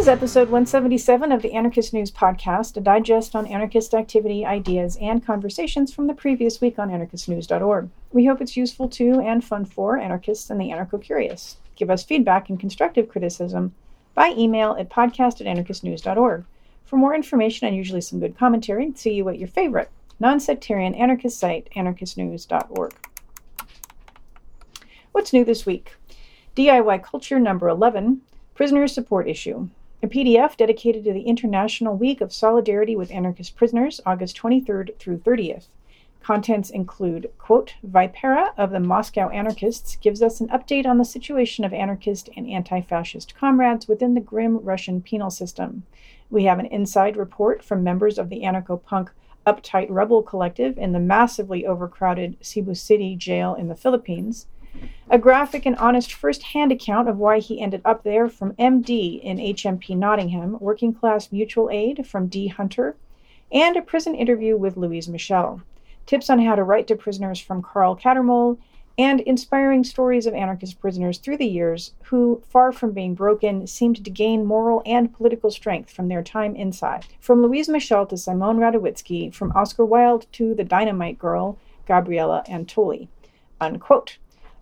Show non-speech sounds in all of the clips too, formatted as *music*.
is episode 177 of the Anarchist News Podcast, a digest on anarchist activity, ideas, and conversations from the previous week on anarchistnews.org. We hope it's useful to and fun for anarchists and the anarcho curious. Give us feedback and constructive criticism by email at podcast at anarchistnews.org. For more information and usually some good commentary, see you at your favorite non sectarian anarchist site, anarchistnews.org. What's new this week? DIY Culture number 11 Prisoner Support Issue. A PDF dedicated to the International Week of Solidarity with Anarchist Prisoners, August 23rd through 30th. Contents include, quote, Vipera of the Moscow Anarchists gives us an update on the situation of anarchist and anti fascist comrades within the grim Russian penal system. We have an inside report from members of the anarcho punk Uptight Rebel Collective in the massively overcrowded Cebu City jail in the Philippines a graphic and honest first hand account of why he ended up there from MD in HMP Nottingham, Working Class Mutual Aid from D. Hunter, and a prison interview with Louise Michel. Tips on how to write to prisoners from Carl Cattermole, and inspiring stories of anarchist prisoners through the years who, far from being broken, seemed to gain moral and political strength from their time inside. From Louise Michel to Simone Radowitzki, from Oscar Wilde to the dynamite girl, Gabriella Antoli. Unquote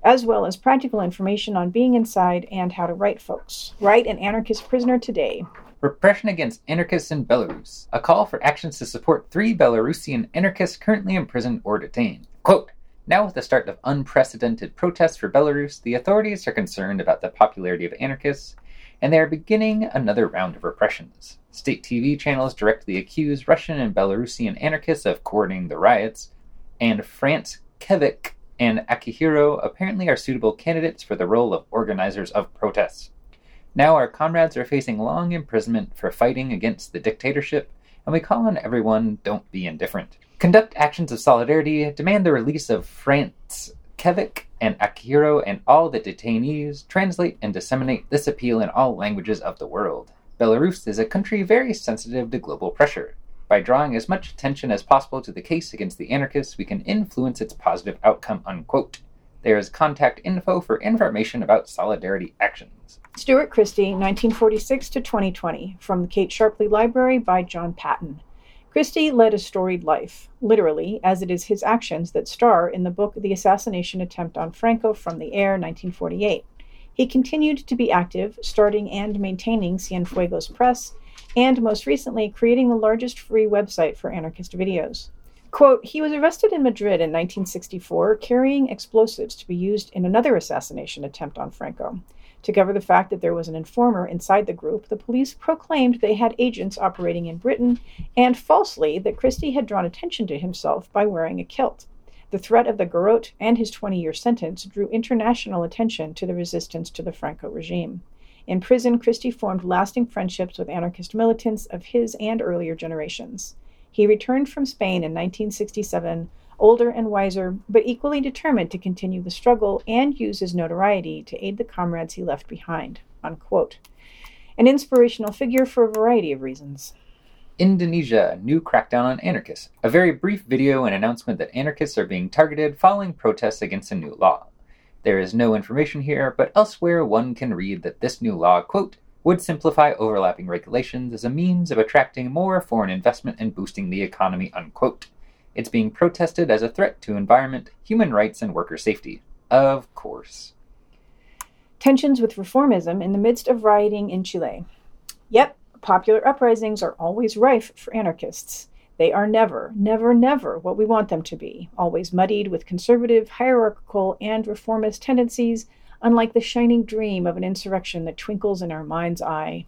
as well as practical information on being inside and how to write folks. Write an anarchist prisoner today. Repression against anarchists in Belarus. A call for actions to support three Belarusian anarchists currently imprisoned or detained. Quote, now, with the start of unprecedented protests for Belarus, the authorities are concerned about the popularity of anarchists, and they are beginning another round of repressions. State TV channels directly accuse Russian and Belarusian anarchists of coordinating the riots, and Frantz Kevik and Akihiro apparently are suitable candidates for the role of organizers of protests. Now our comrades are facing long imprisonment for fighting against the dictatorship, and we call on everyone don't be indifferent. Conduct actions of solidarity, demand the release of Frantz Kevik and Akihiro and all the detainees, translate and disseminate this appeal in all languages of the world. Belarus is a country very sensitive to global pressure. By drawing as much attention as possible to the case against the anarchists, we can influence its positive outcome. Unquote. There is contact info for information about solidarity actions. Stuart Christie, 1946 to 2020, from the Kate Sharpley Library by John Patten. Christie led a storied life, literally, as it is his actions that star in the book The Assassination Attempt on Franco from the Air, 1948. He continued to be active, starting and maintaining Cienfuegos Press and most recently, creating the largest free website for anarchist videos. Quote, he was arrested in Madrid in 1964 carrying explosives to be used in another assassination attempt on Franco. To cover the fact that there was an informer inside the group, the police proclaimed they had agents operating in Britain, and falsely that Christie had drawn attention to himself by wearing a kilt. The threat of the garrote and his 20 year sentence drew international attention to the resistance to the Franco regime. In prison, Christie formed lasting friendships with anarchist militants of his and earlier generations. He returned from Spain in 1967, older and wiser, but equally determined to continue the struggle and use his notoriety to aid the comrades he left behind. Unquote. An inspirational figure for a variety of reasons. Indonesia, new crackdown on anarchists. A very brief video and announcement that anarchists are being targeted following protests against a new law. There is no information here, but elsewhere one can read that this new law, quote, would simplify overlapping regulations as a means of attracting more foreign investment and boosting the economy, unquote. It's being protested as a threat to environment, human rights, and worker safety. Of course. Tensions with reformism in the midst of rioting in Chile. Yep, popular uprisings are always rife for anarchists. They are never, never, never what we want them to be, always muddied with conservative, hierarchical, and reformist tendencies, unlike the shining dream of an insurrection that twinkles in our mind's eye.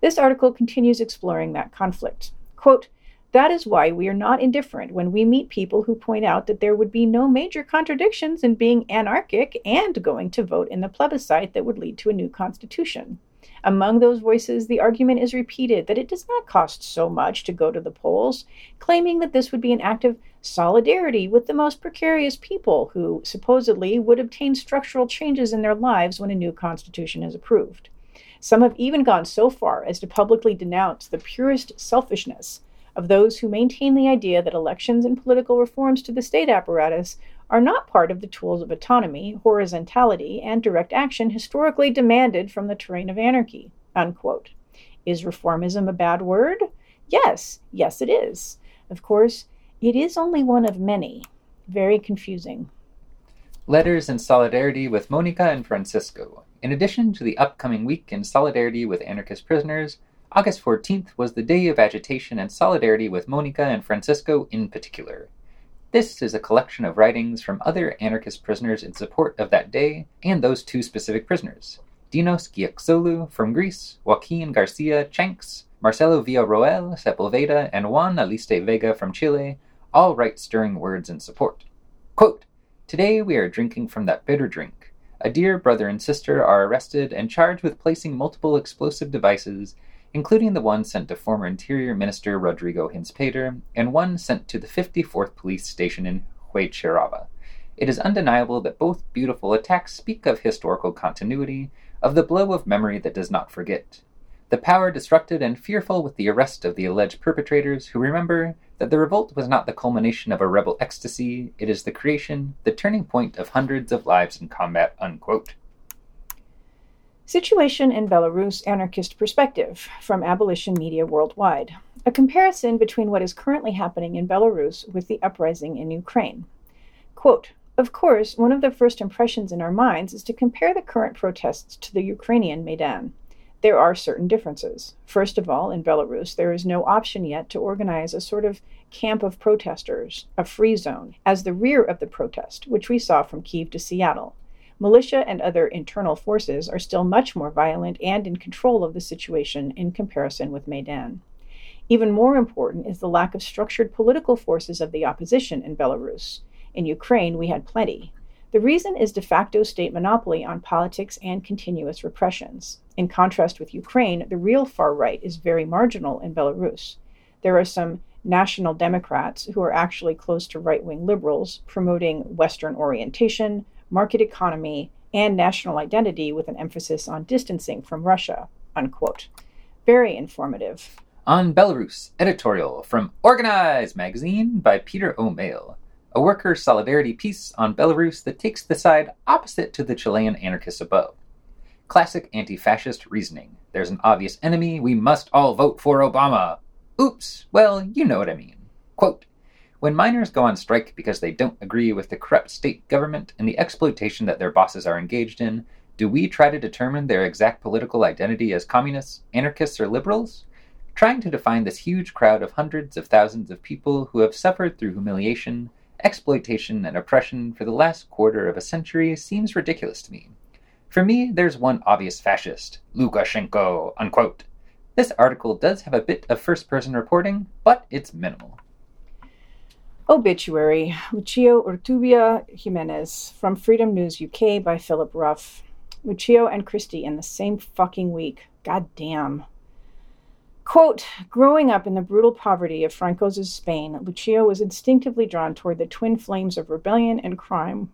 This article continues exploring that conflict. Quote, that is why we are not indifferent when we meet people who point out that there would be no major contradictions in being anarchic and going to vote in the plebiscite that would lead to a new constitution. Among those voices, the argument is repeated that it does not cost so much to go to the polls, claiming that this would be an act of solidarity with the most precarious people who supposedly would obtain structural changes in their lives when a new constitution is approved. Some have even gone so far as to publicly denounce the purest selfishness of those who maintain the idea that elections and political reforms to the state apparatus are not part of the tools of autonomy, horizontality, and direct action historically demanded from the terrain of anarchy. Unquote. Is reformism a bad word? Yes, yes, it is. Of course, it is only one of many. Very confusing. Letters in solidarity with Monica and Francisco. In addition to the upcoming week in solidarity with anarchist prisoners, August 14th was the day of agitation and solidarity with Monica and Francisco in particular. This is a collection of writings from other anarchist prisoners in support of that day and those two specific prisoners. Dinos Giaxolu from Greece, Joaquin Garcia Chanks, Marcelo Villarroel Sepulveda, and Juan Aliste Vega from Chile all write stirring words in support. Quote, Today we are drinking from that bitter drink. A dear brother and sister are arrested and charged with placing multiple explosive devices, including the one sent to former Interior Minister Rodrigo Hinzpeter and one sent to the 54th Police Station in Huechuraba. It is undeniable that both beautiful attacks speak of historical continuity, of the blow of memory that does not forget. The power destructed and fearful with the arrest of the alleged perpetrators who remember that the revolt was not the culmination of a rebel ecstasy, it is the creation, the turning point of hundreds of lives in combat. Unquote. Situation in Belarus Anarchist Perspective from Abolition Media Worldwide. A comparison between what is currently happening in Belarus with the uprising in Ukraine. Quote, of course, one of the first impressions in our minds is to compare the current protests to the Ukrainian Maidan. There are certain differences. First of all, in Belarus, there is no option yet to organize a sort of camp of protesters, a free zone, as the rear of the protest, which we saw from Kiev to Seattle. Militia and other internal forces are still much more violent and in control of the situation in comparison with Maidan. Even more important is the lack of structured political forces of the opposition in Belarus. In Ukraine, we had plenty. The reason is de facto state monopoly on politics and continuous repressions. In contrast with Ukraine, the real far right is very marginal in Belarus. There are some national Democrats who are actually close to right wing liberals, promoting Western orientation, market economy, and national identity with an emphasis on distancing from Russia. Unquote. Very informative. On Belarus, editorial from Organize magazine by Peter O'Mail, a worker solidarity piece on Belarus that takes the side opposite to the Chilean anarchists above. Classic anti fascist reasoning. There's an obvious enemy, we must all vote for Obama. Oops, well, you know what I mean. Quote When miners go on strike because they don't agree with the corrupt state government and the exploitation that their bosses are engaged in, do we try to determine their exact political identity as communists, anarchists, or liberals? Trying to define this huge crowd of hundreds of thousands of people who have suffered through humiliation, exploitation and oppression for the last quarter of a century seems ridiculous to me. For me, there's one obvious fascist, Lukashenko, unquote. This article does have a bit of first person reporting, but it's minimal. Obituary Lucio Urtubia Jimenez from Freedom News UK by Philip Ruff. Lucio and Christie in the same fucking week. God damn. Quote, growing up in the brutal poverty of Franco's Spain, Lucio was instinctively drawn toward the twin flames of rebellion and crime,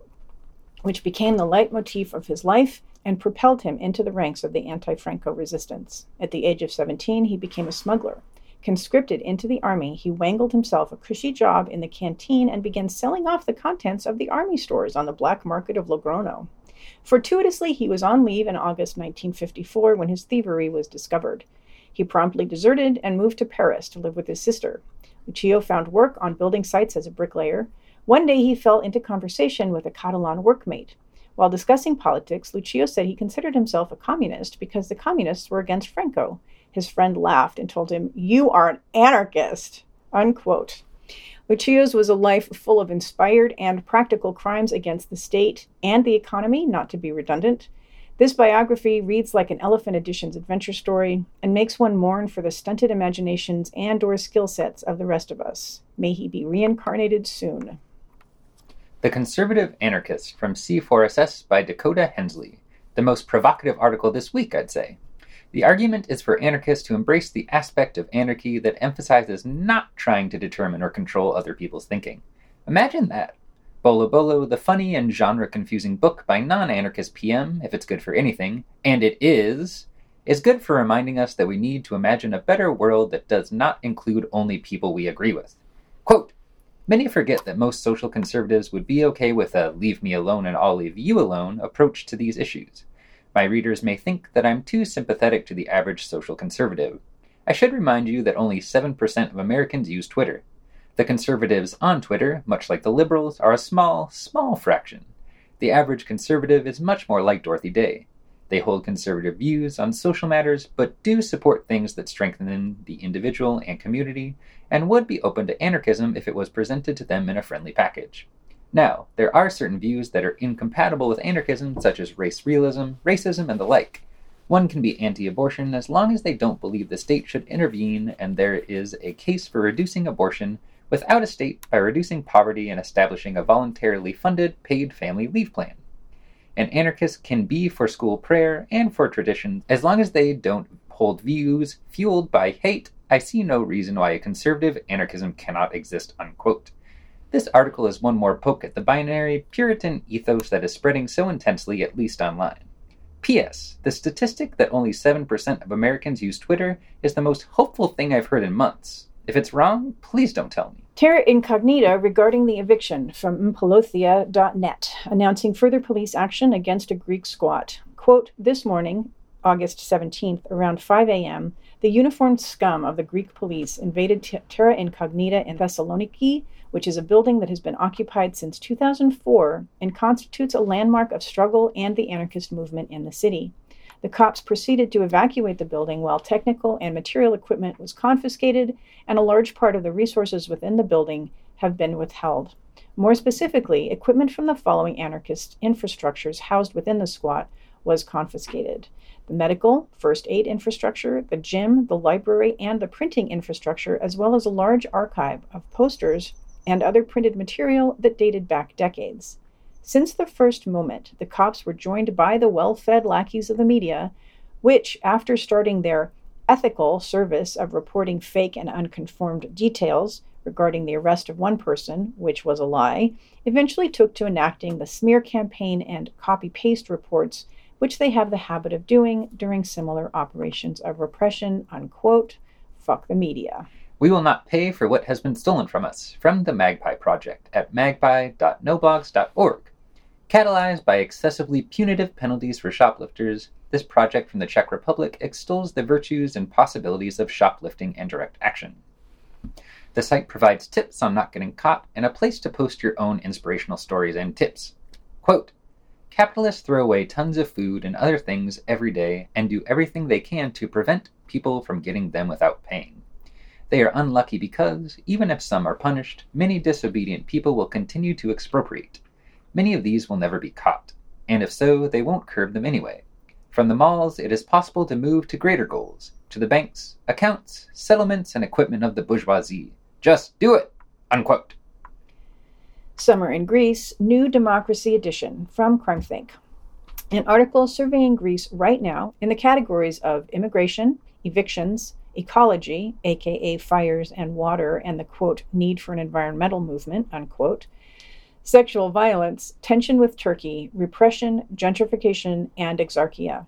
which became the leitmotif of his life and propelled him into the ranks of the anti Franco resistance. At the age of 17, he became a smuggler. Conscripted into the army, he wangled himself a cushy job in the canteen and began selling off the contents of the army stores on the black market of Logrono. Fortuitously, he was on leave in August 1954 when his thievery was discovered. He promptly deserted and moved to Paris to live with his sister. Lucio found work on building sites as a bricklayer. One day he fell into conversation with a Catalan workmate. While discussing politics, Lucio said he considered himself a communist because the communists were against Franco. His friend laughed and told him, You are an anarchist! Unquote. Lucio's was a life full of inspired and practical crimes against the state and the economy, not to be redundant. This biography reads like an Elephant Edition's adventure story and makes one mourn for the stunted imaginations and or skill sets of the rest of us. May he be reincarnated soon. The Conservative Anarchist from C4SS by Dakota Hensley. The most provocative article this week, I'd say. The argument is for anarchists to embrace the aspect of anarchy that emphasizes not trying to determine or control other people's thinking. Imagine that. Bolo Bolo, the funny and genre confusing book by non anarchist PM, if it's good for anything, and it is, is good for reminding us that we need to imagine a better world that does not include only people we agree with. Quote Many forget that most social conservatives would be okay with a leave me alone and I'll leave you alone approach to these issues. My readers may think that I'm too sympathetic to the average social conservative. I should remind you that only 7% of Americans use Twitter. The conservatives on Twitter, much like the liberals, are a small, small fraction. The average conservative is much more like Dorothy Day. They hold conservative views on social matters, but do support things that strengthen the individual and community, and would be open to anarchism if it was presented to them in a friendly package. Now, there are certain views that are incompatible with anarchism, such as race realism, racism, and the like. One can be anti abortion as long as they don't believe the state should intervene and there is a case for reducing abortion without a state by reducing poverty and establishing a voluntarily funded paid family leave plan. An anarchist can be for school prayer and for tradition as long as they don't hold views fueled by hate. I see no reason why a conservative anarchism cannot exist. Unquote. This article is one more poke at the binary Puritan ethos that is spreading so intensely, at least online. P.S. The statistic that only 7% of Americans use Twitter is the most hopeful thing I've heard in months. If it's wrong, please don't tell me. Terra incognita regarding the eviction from Mpalothia.net, announcing further police action against a Greek squat. Quote, this morning, August 17th, around 5 a.m., the uniformed scum of the Greek police invaded Terra Incognita in Thessaloniki, which is a building that has been occupied since 2004 and constitutes a landmark of struggle and the anarchist movement in the city. The cops proceeded to evacuate the building while technical and material equipment was confiscated, and a large part of the resources within the building have been withheld. More specifically, equipment from the following anarchist infrastructures housed within the squat was confiscated the medical, first aid infrastructure, the gym, the library, and the printing infrastructure, as well as a large archive of posters and other printed material that dated back decades. Since the first moment, the cops were joined by the well fed lackeys of the media, which, after starting their ethical service of reporting fake and unconfirmed details regarding the arrest of one person, which was a lie, eventually took to enacting the smear campaign and copy paste reports, which they have the habit of doing during similar operations of repression. Unquote. Fuck the media. We will not pay for what has been stolen from us from the Magpie Project at magpie.noblogs.org. Catalyzed by excessively punitive penalties for shoplifters, this project from the Czech Republic extols the virtues and possibilities of shoplifting and direct action. The site provides tips on not getting caught and a place to post your own inspirational stories and tips. Quote, Capitalists throw away tons of food and other things every day and do everything they can to prevent people from getting them without paying. They are unlucky because, even if some are punished, many disobedient people will continue to expropriate. Many of these will never be caught, and if so, they won't curb them anyway. From the malls, it is possible to move to greater goals, to the banks, accounts, settlements, and equipment of the bourgeoisie. Just do it! Unquote. Summer in Greece, New Democracy Edition from CrimethInc. An article surveying Greece right now in the categories of immigration, evictions, ecology, aka fires and water, and the quote, need for an environmental movement, unquote, sexual violence, tension with Turkey, repression, gentrification, and exarchia.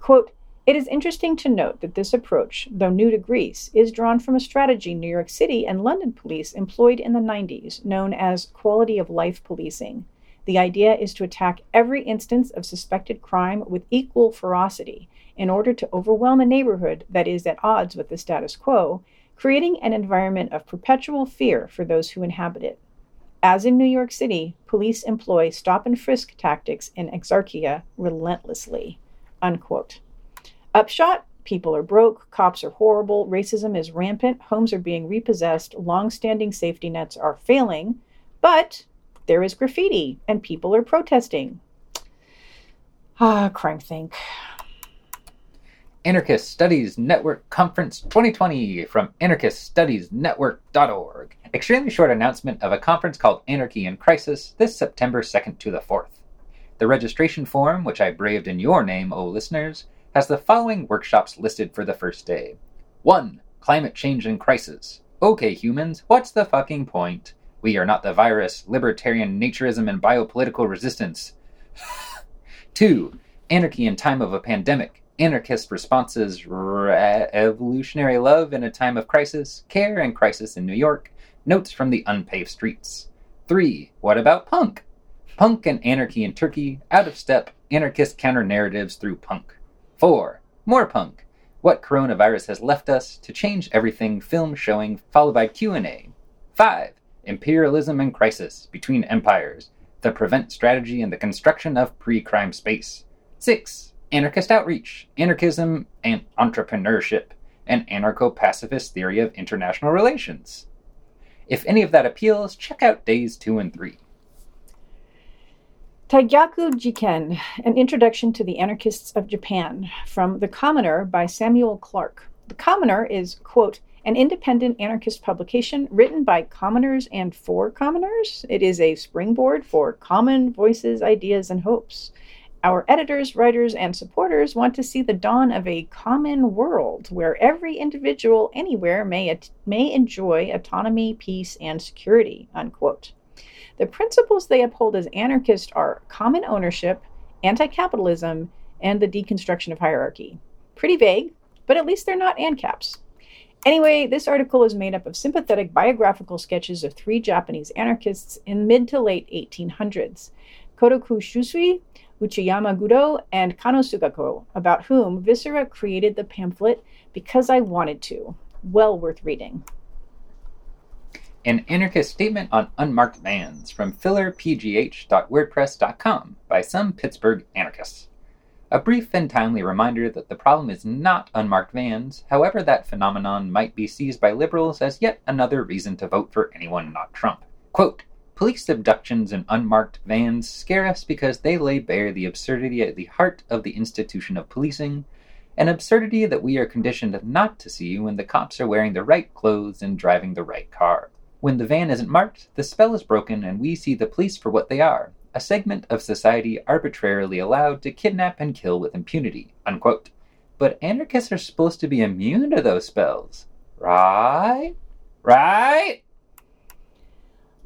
Quote, it is interesting to note that this approach, though new to Greece, is drawn from a strategy New York City and London police employed in the 90s, known as quality of life policing. The idea is to attack every instance of suspected crime with equal ferocity in order to overwhelm a neighborhood that is at odds with the status quo, creating an environment of perpetual fear for those who inhabit it. As in New York City, police employ stop and frisk tactics in Exarchia relentlessly. Unquote. Upshot people are broke, cops are horrible, racism is rampant, homes are being repossessed, long standing safety nets are failing, but there is graffiti and people are protesting. Ah, CrimethInc. Anarchist Studies Network Conference 2020 from anarchiststudiesnetwork.org. Extremely short announcement of a conference called Anarchy in Crisis this September 2nd to the 4th. The registration form, which I braved in your name, O listeners, has the following workshops listed for the first day 1. Climate Change in Crisis. Okay, humans, what's the fucking point? We are not the virus, libertarian naturism, and biopolitical resistance. *laughs* 2. Anarchy in Time of a Pandemic anarchist responses, re- evolutionary love in a time of crisis, care and crisis in New York, notes from the unpaved streets. 3. What about punk? Punk and anarchy in Turkey, out of step, anarchist counter narratives through punk. 4. More punk. What coronavirus has left us to change everything film showing followed by Q&A. 5. Imperialism and crisis between empires. The prevent strategy and the construction of pre-crime space. 6. Anarchist outreach, anarchism and entrepreneurship, and anarcho-pacifist theory of international relations. If any of that appeals, check out days 2 and 3. Taigyaku Jiken, An Introduction to the Anarchists of Japan, from The Commoner by Samuel Clarke. The Commoner is, quote, an independent anarchist publication written by commoners and for commoners. It is a springboard for common voices, ideas, and hopes. Our editors, writers, and supporters want to see the dawn of a common world where every individual anywhere may, may enjoy autonomy, peace, and security. Unquote. The principles they uphold as anarchists are common ownership, anti capitalism, and the deconstruction of hierarchy. Pretty vague, but at least they're not ANCAPs. Anyway, this article is made up of sympathetic biographical sketches of three Japanese anarchists in mid to late 1800s Kotoku Shusui, Uchiyama Gudo, and Kanno Sugako, about whom Viscera created the pamphlet Because I Wanted to. Well worth reading. An anarchist statement on unmarked vans from fillerpgh.wordpress.com by some Pittsburgh anarchists. A brief and timely reminder that the problem is not unmarked vans, however, that phenomenon might be seized by liberals as yet another reason to vote for anyone not Trump. Quote, Police abductions in unmarked vans scare us because they lay bare the absurdity at the heart of the institution of policing, an absurdity that we are conditioned not to see when the cops are wearing the right clothes and driving the right car. When the van isn't marked, the spell is broken and we see the police for what they are a segment of society arbitrarily allowed to kidnap and kill with impunity. Unquote. But anarchists are supposed to be immune to those spells. Right? Right?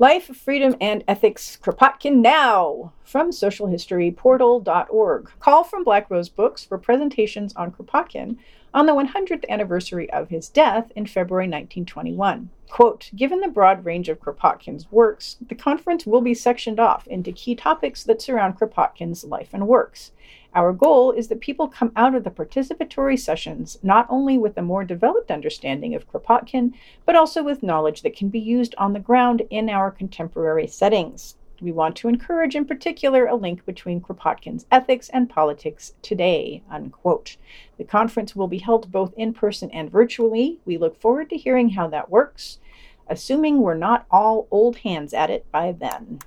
Life, Freedom, and Ethics Kropotkin Now from socialhistoryportal.org. Call from Black Rose Books for presentations on Kropotkin on the 100th anniversary of his death in February 1921. Quote, given the broad range of Kropotkin's works, the conference will be sectioned off into key topics that surround Kropotkin's life and works. Our goal is that people come out of the participatory sessions not only with a more developed understanding of Kropotkin, but also with knowledge that can be used on the ground in our contemporary settings. We want to encourage, in particular, a link between Kropotkin's ethics and politics today. Unquote. The conference will be held both in person and virtually. We look forward to hearing how that works, assuming we're not all old hands at it by then.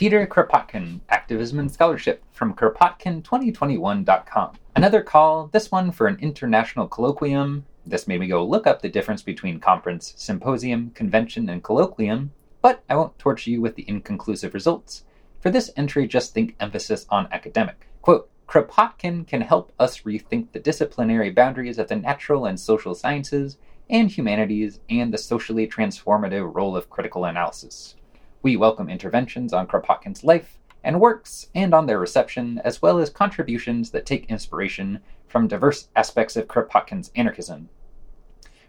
Peter Kropotkin, Activism and Scholarship from Kropotkin2021.com. Another call, this one for an international colloquium. This made me go look up the difference between conference, symposium, convention, and colloquium but I won't torture you with the inconclusive results. For this entry, just think emphasis on academic. Quote, Kropotkin can help us rethink the disciplinary boundaries of the natural and social sciences and humanities and the socially transformative role of critical analysis. We welcome interventions on Kropotkin's life and works and on their reception, as well as contributions that take inspiration from diverse aspects of Kropotkin's anarchism,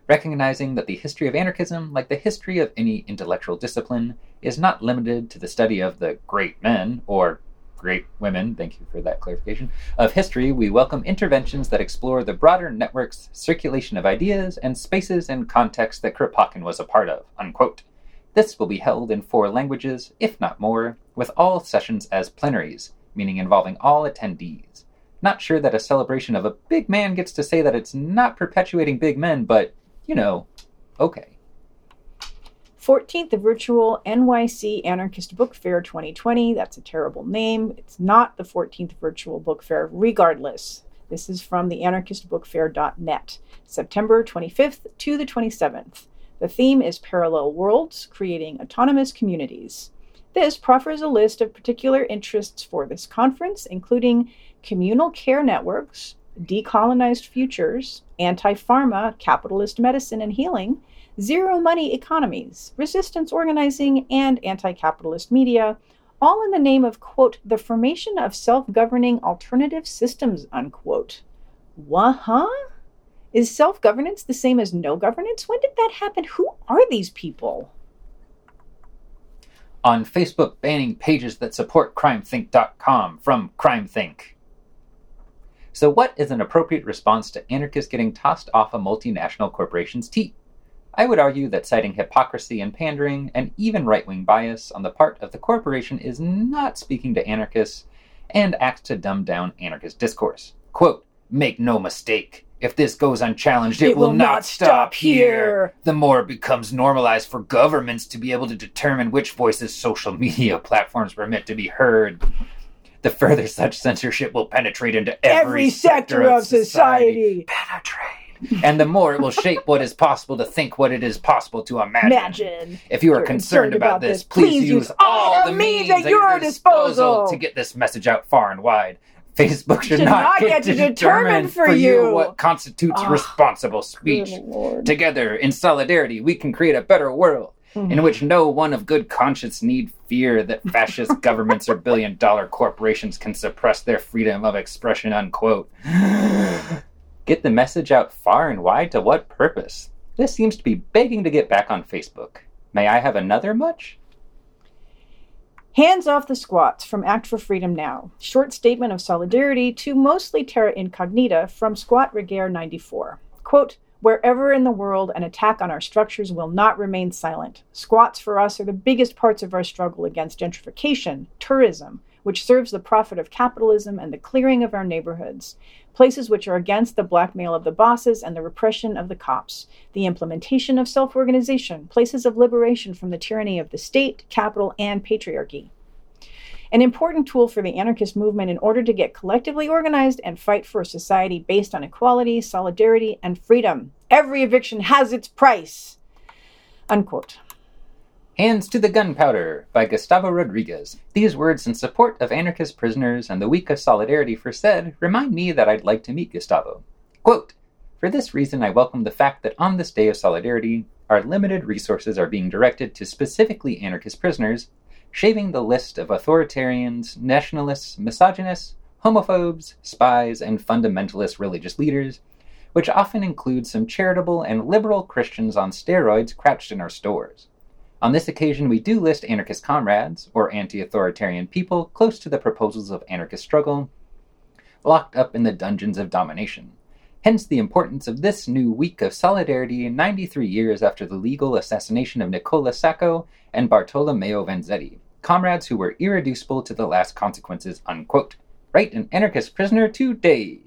recognizing that the history of anarchism, like the history of any intellectual discipline, is not limited to the study of the great men or great women, thank you for that clarification, of history, we welcome interventions that explore the broader networks, circulation of ideas, and spaces and contexts that Kropotkin was a part of. Unquote. This will be held in four languages, if not more, with all sessions as plenaries, meaning involving all attendees. Not sure that a celebration of a big man gets to say that it's not perpetuating big men, but you know, okay. 14th Virtual NYC Anarchist Book Fair 2020. That's a terrible name. It's not the 14th Virtual Book Fair, regardless. This is from the anarchistbookfair.net, September 25th to the 27th. The theme is Parallel Worlds Creating Autonomous Communities. This proffers a list of particular interests for this conference, including communal care networks, decolonized futures, anti pharma, capitalist medicine and healing, zero money economies, resistance organizing, and anti capitalist media, all in the name of, quote, the formation of self governing alternative systems, unquote. What, huh? Is self governance the same as no governance? When did that happen? Who are these people? On Facebook, banning pages that support CrimethInc.com from CrimethInc. So, what is an appropriate response to anarchists getting tossed off a multinational corporation's teat? I would argue that citing hypocrisy and pandering and even right wing bias on the part of the corporation is not speaking to anarchists and acts to dumb down anarchist discourse. Quote, Make no mistake, if this goes unchallenged, it, It will, will not, not stop stop here. here. The more it becomes normalized for governments to be able to determine which voices social media *laughs* platforms permit to be heard, the further such censorship will penetrate into every, Every sector of society. Penetrate. And the more it will shape what is possible to think what it is possible to imagine. Imagine. If you are you're concerned about this, please use all the means at your disposal to get this message out far and wide. Facebook should, Should not get to determine for you. what constitutes Ah, responsible speech. Together, in solidarity, we can create a better world Mm-hmm. in which no one of good conscience need fear that *laughs* fascist governments or billion dollar corporations can suppress their freedom of expression, unquote. *gasps* Get the message out far and wide to what purpose? This seems to be begging to get back on Facebook. May I have another much? Hands off the squats from Act for Freedom Now. Short statement of solidarity to mostly terra incognita from Squat Rigaer 94. Quote, Wherever in the world an attack on our structures will not remain silent. Squats for us are the biggest parts of our struggle against gentrification, tourism, which serves the profit of capitalism and the clearing of our neighborhoods. Places which are against the blackmail of the bosses and the repression of the cops. The implementation of self organization. Places of liberation from the tyranny of the state, capital, and patriarchy an important tool for the anarchist movement in order to get collectively organized and fight for a society based on equality, solidarity, and freedom. Every eviction has its price. Unquote. Hands to the Gunpowder by Gustavo Rodriguez. These words in support of anarchist prisoners and the week of solidarity for said remind me that I'd like to meet Gustavo. Quote, For this reason, I welcome the fact that on this day of solidarity, our limited resources are being directed to specifically anarchist prisoners, shaving the list of authoritarians, nationalists, misogynists, homophobes, spies, and fundamentalist religious leaders, which often includes some charitable and liberal Christians on steroids crouched in our stores. On this occasion, we do list anarchist comrades, or anti authoritarian people close to the proposals of anarchist struggle, locked up in the dungeons of domination. Hence the importance of this new week of solidarity 93 years after the legal assassination of Nicola Sacco and Bartolomeo Vanzetti, comrades who were irreducible to the last consequences, unquote. Write an anarchist prisoner today.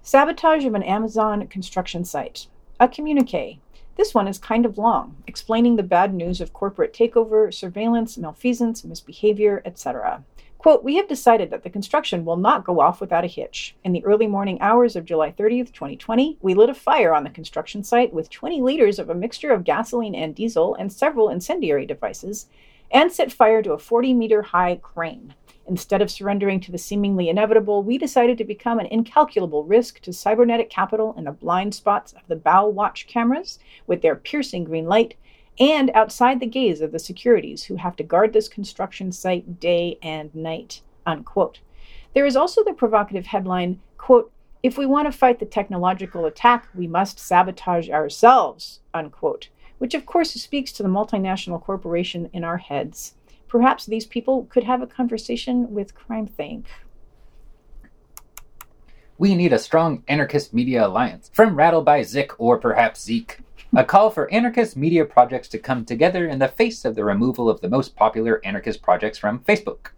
Sabotage of an Amazon construction site. A communique. This one is kind of long, explaining the bad news of corporate takeover, surveillance, malfeasance, misbehavior, etc. Quote, we have decided that the construction will not go off without a hitch. In the early morning hours of July 30th, 2020, we lit a fire on the construction site with 20 liters of a mixture of gasoline and diesel and several incendiary devices, and set fire to a 40 meter high crane. Instead of surrendering to the seemingly inevitable, we decided to become an incalculable risk to cybernetic capital in the blind spots of the BauWatch cameras with their piercing green light and outside the gaze of the securities who have to guard this construction site day and night. Unquote. There is also the provocative headline, quote, if we want to fight the technological attack, we must sabotage ourselves, unquote, which of course speaks to the multinational corporation in our heads. Perhaps these people could have a conversation with CrimethInc. We need a strong anarchist media alliance from Rattle by Zik or perhaps Zeke. A call for anarchist media projects to come together in the face of the removal of the most popular anarchist projects from Facebook.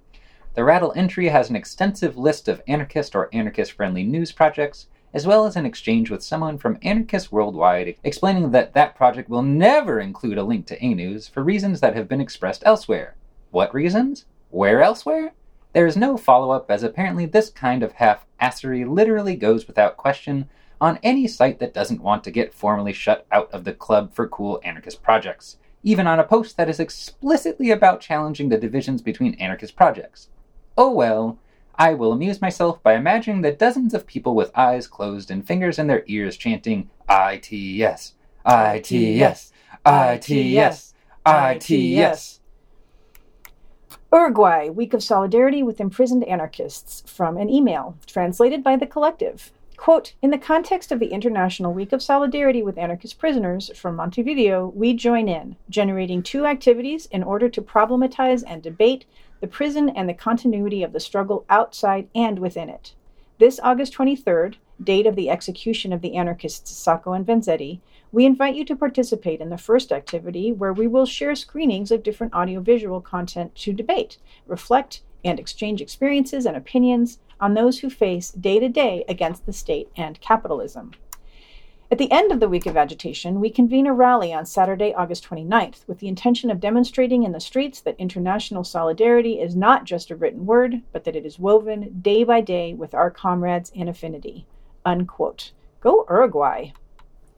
The Rattle entry has an extensive list of anarchist or anarchist friendly news projects, as well as an exchange with someone from Anarchist Worldwide explaining that that project will never include a link to A News for reasons that have been expressed elsewhere. What reasons? Where elsewhere? There is no follow up, as apparently this kind of half assery literally goes without question on any site that doesn't want to get formally shut out of the club for cool anarchist projects, even on a post that is explicitly about challenging the divisions between anarchist projects. Oh well, I will amuse myself by imagining the dozens of people with eyes closed and fingers in their ears chanting ITS, ITS, ITS, ITS. Uruguay, Week of Solidarity with Imprisoned Anarchists, from an email, translated by The Collective. Quote In the context of the International Week of Solidarity with Anarchist Prisoners from Montevideo, we join in, generating two activities in order to problematize and debate the prison and the continuity of the struggle outside and within it. This August 23rd, date of the execution of the anarchists Sacco and Vanzetti, we invite you to participate in the first activity where we will share screenings of different audiovisual content to debate, reflect, and exchange experiences and opinions on those who face day to day against the state and capitalism. At the end of the week of agitation, we convene a rally on Saturday, August 29th, with the intention of demonstrating in the streets that international solidarity is not just a written word, but that it is woven day by day with our comrades in affinity. Unquote. Go Uruguay!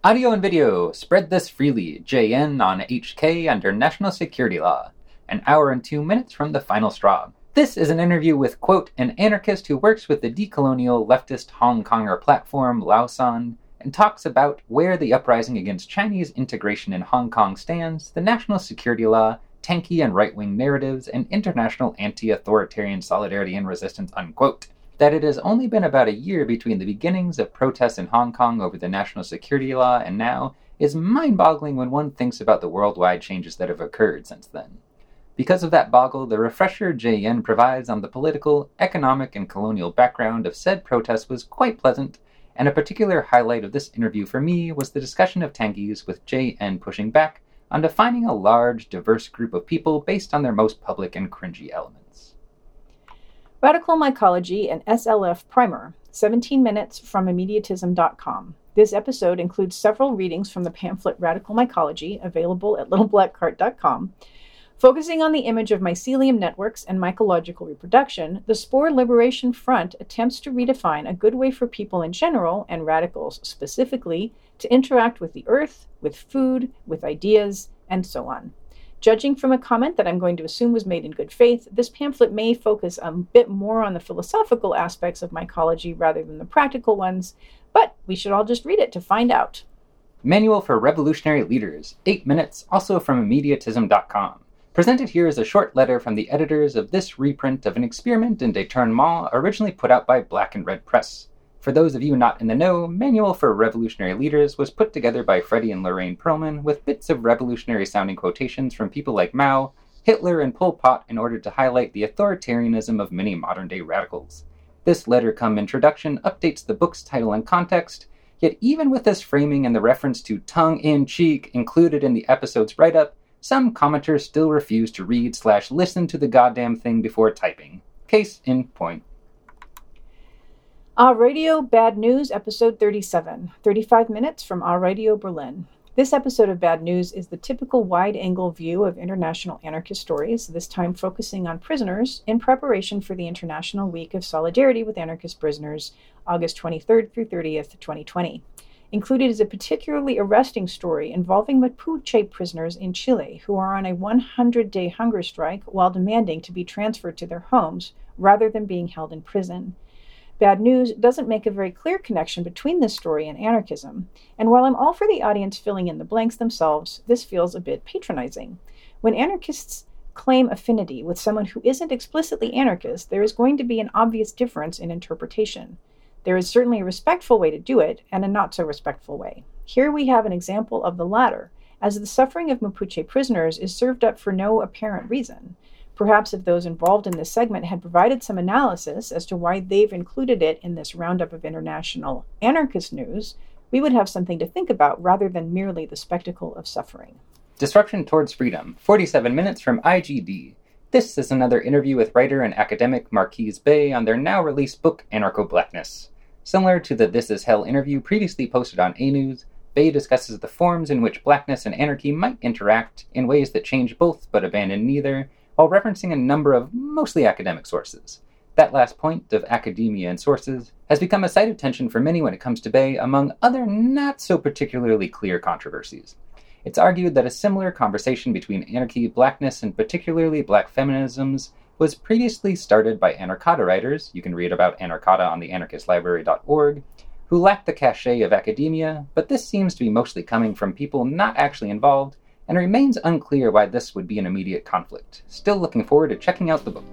Audio and video. Spread this freely. JN on HK under national security law. An hour and two minutes from the final straw. This is an interview with, quote, an anarchist who works with the decolonial leftist Hong Konger platform, Lausan, and talks about where the uprising against Chinese integration in Hong Kong stands, the national security law, tanky and right wing narratives, and international anti authoritarian solidarity and resistance, unquote. That it has only been about a year between the beginnings of protests in Hong Kong over the national security law and now is mind boggling when one thinks about the worldwide changes that have occurred since then. Because of that boggle, the refresher JN provides on the political, economic, and colonial background of said protests was quite pleasant and a particular highlight of this interview for me was the discussion of tankies with J.N. pushing back on defining a large, diverse group of people based on their most public and cringy elements. Radical Mycology and SLF Primer 17 minutes from immediatism.com. This episode includes several readings from the pamphlet Radical Mycology, available at littleblackcart.com, Focusing on the image of mycelium networks and mycological reproduction, the Spore Liberation Front attempts to redefine a good way for people in general, and radicals specifically, to interact with the earth, with food, with ideas, and so on. Judging from a comment that I'm going to assume was made in good faith, this pamphlet may focus a bit more on the philosophical aspects of mycology rather than the practical ones, but we should all just read it to find out. Manual for Revolutionary Leaders, 8 minutes, also from immediatism.com. Presented here is a short letter from the editors of this reprint of an experiment in détournement originally put out by Black and Red Press. For those of you not in the know, Manual for Revolutionary Leaders was put together by Fredy and Lorraine Perlman with bits of revolutionary sounding quotations from people like Mao, Hitler, and Pol Pot in order to highlight the authoritarianism of many modern day radicals. This letter come introduction updates the book's title and context, yet, even with this framing and the reference to tongue in cheek included in the episode's write up, some commenters still refuse to read slash listen to the goddamn thing before typing. Case in point. Ah Radio Bad News, episode 37, 35 minutes from Ah Radio Berlin. This episode of Bad News is the typical wide angle view of international anarchist stories, this time focusing on prisoners in preparation for the International Week of Solidarity with Anarchist Prisoners, August 23rd through 30th, 2020. Included is a particularly arresting story involving Mapuche prisoners in Chile who are on a 100 day hunger strike while demanding to be transferred to their homes rather than being held in prison. Bad News doesn't make a very clear connection between this story and anarchism, and while I'm all for the audience filling in the blanks themselves, this feels a bit patronizing. When anarchists claim affinity with someone who isn't explicitly anarchist, there is going to be an obvious difference in interpretation. There is certainly a respectful way to do it and a not so respectful way. Here we have an example of the latter, as the suffering of Mapuche prisoners is served up for no apparent reason. Perhaps if those involved in this segment had provided some analysis as to why they've included it in this roundup of international anarchist news, we would have something to think about rather than merely the spectacle of suffering. Disruption Towards Freedom, 47 minutes from IGD. This is another interview with writer and academic Marquis Bey on their now released book, Anarcho Blackness. Similar to the This Is Hell interview previously posted on A News, Bey discusses the forms in which blackness and anarchy might interact in ways that change both but abandon neither, while referencing a number of mostly academic sources. That last point of academia and sources has become a site of tension for many when it comes to Bey, among other not so particularly clear controversies. It's argued that a similar conversation between anarchy, blackness, and particularly black feminisms was previously started by Anarkata writers, you can read about Anarkata on the anarchistlibrary.org, who lacked the cachet of academia, but this seems to be mostly coming from people not actually involved, and it remains unclear why this would be an immediate conflict. Still looking forward to checking out the book.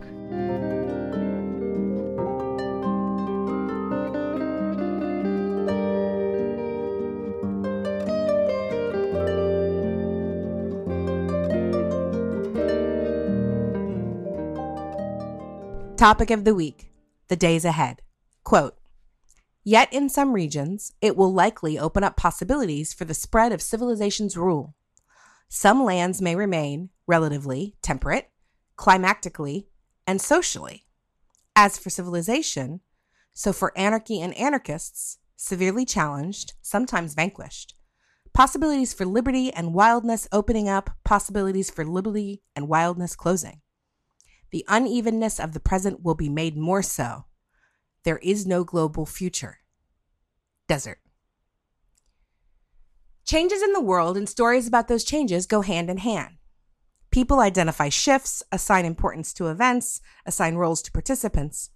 Topic of the week The days ahead. Quote Yet in some regions, it will likely open up possibilities for the spread of civilization's rule some lands may remain relatively temperate, climactically, and socially. As for civilization, so for anarchy and anarchists, severely challenged, sometimes vanquished. Possibilities for liberty and wildness opening up, possibilities for liberty and wildness closing. The unevenness of the present will be made more so there is no global future. Desert. Changes in the world and stories about those changes go hand in hand. People identify shifts, assign importance to events, assign roles to participants.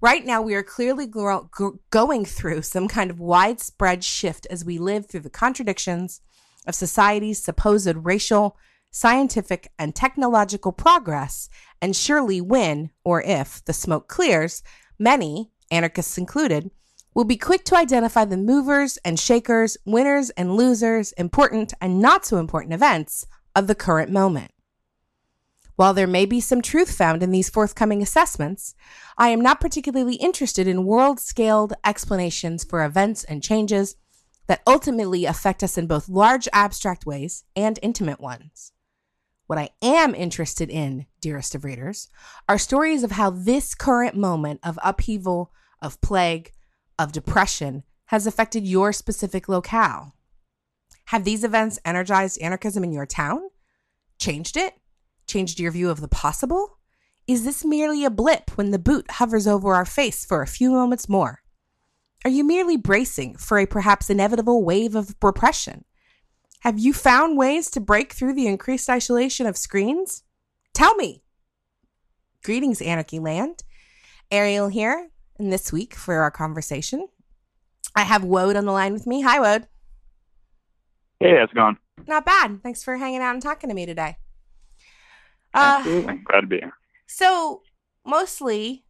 Right now, we are clearly gro- go- going through some kind of widespread shift as we live through the contradictions of society's supposed racial, scientific, and technological progress. And surely, when or if the smoke clears, Many, anarchists included, will be quick to identify the movers and shakers, winners and losers, important and not so important events of the current moment. While there may be some truth found in these forthcoming assessments, I am not particularly interested in world scaled explanations for events and changes that ultimately affect us in both large abstract ways and intimate ones. What I am interested in, dearest of readers, are stories of how this current moment of upheaval, of plague, of depression has affected your specific locale. Have these events energized anarchism in your town? Changed it? Changed your view of the possible? Is this merely a blip when the boot hovers over our face for a few moments more? Are you merely bracing for a perhaps inevitable wave of repression? Have you found ways to break through the increased isolation of screens? Tell me. Greetings, Anarchy Land. Ariel here, this week for our conversation, I have Wode on the line with me. Hi, Wode. Hey, how's it going? Not bad. Thanks for hanging out and talking to me today. Uh, Absolutely. Glad to be here. So, mostly,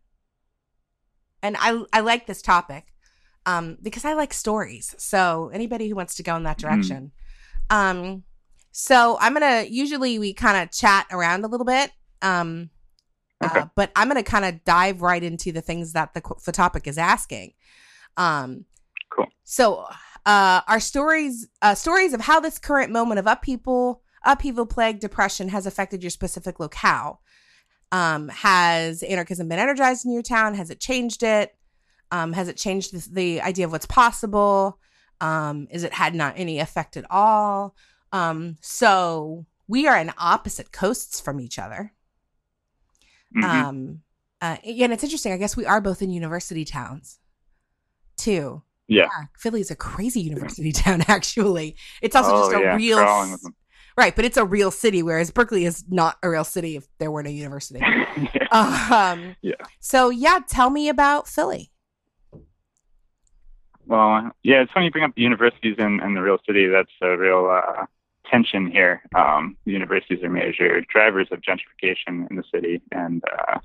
and I, I like this topic um, because I like stories. So, anybody who wants to go in that mm-hmm. direction, mm um, so I'm gonna usually we kind of chat around a little bit. Um, uh, okay. uh, but I'm gonna kind of dive right into the things that the the topic is asking. Um, cool. So, uh, our stories, uh, stories of how this current moment of upheaval, upheaval, plague, depression has affected your specific locale. Um, has anarchism been energized in your town? Has it changed it? Um, has it changed the, the idea of what's possible? Um, is it had not any effect at all? Um, so we are in opposite coasts from each other. Mm-hmm. Um, uh, yeah, and it's interesting. I guess we are both in university towns, too. Yeah, yeah Philly's a crazy university *laughs* town. Actually, it's also oh, just a yeah. real. Right, but it's a real city, whereas Berkeley is not a real city if there weren't a university. *laughs* yeah. Um, yeah. So yeah, tell me about Philly. Well, yeah, it's funny you bring up the universities and, and the real city. That's a real uh, tension here. Um, the universities are major drivers of gentrification in the city, and uh,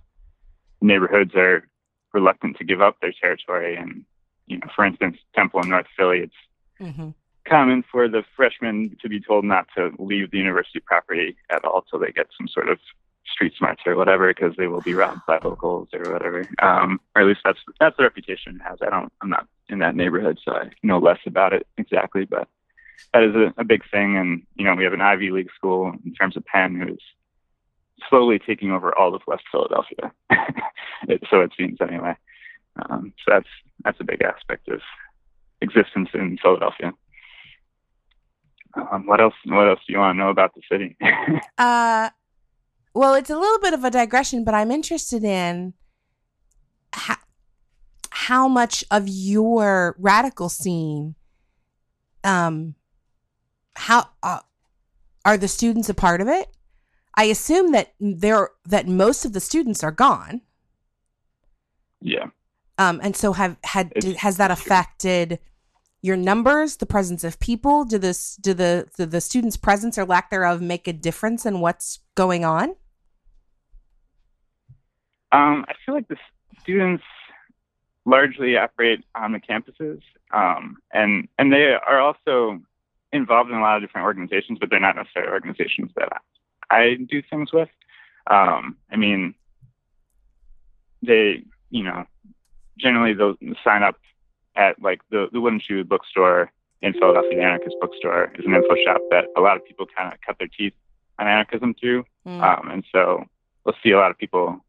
neighborhoods are reluctant to give up their territory. And you know, for instance, Temple in North Philly, it's mm-hmm. common for the freshmen to be told not to leave the university property at all till they get some sort of street smarts or whatever because they will be robbed by locals or whatever. Um, or at least that's that's the reputation it has. I don't I'm not in that neighborhood, so I know less about it exactly, but that is a, a big thing. And you know, we have an Ivy League school in terms of Penn who's slowly taking over all of West Philadelphia. *laughs* it, so it seems anyway. Um, so that's that's a big aspect of existence in Philadelphia. Um, what else? What else do you want to know about the city? *laughs* uh, well, it's a little bit of a digression, but I'm interested in how, how much of your radical scene, um, how uh, are the students a part of it? I assume that there that most of the students are gone. Yeah. Um, and so have had did, has that affected your numbers, the presence of people? Do this do the do the students' presence or lack thereof make a difference in what's going on? Um, I feel like the students largely operate on the campuses, um, and and they are also involved in a lot of different organizations, but they're not necessarily organizations that I, I do things with. Um, I mean, they, you know, generally they'll sign up at like the, the Wooden Shoe bookstore in Philadelphia, the Anarchist Bookstore is an info shop that a lot of people kind of cut their teeth on anarchism through. Mm. Um, and so we'll see a lot of people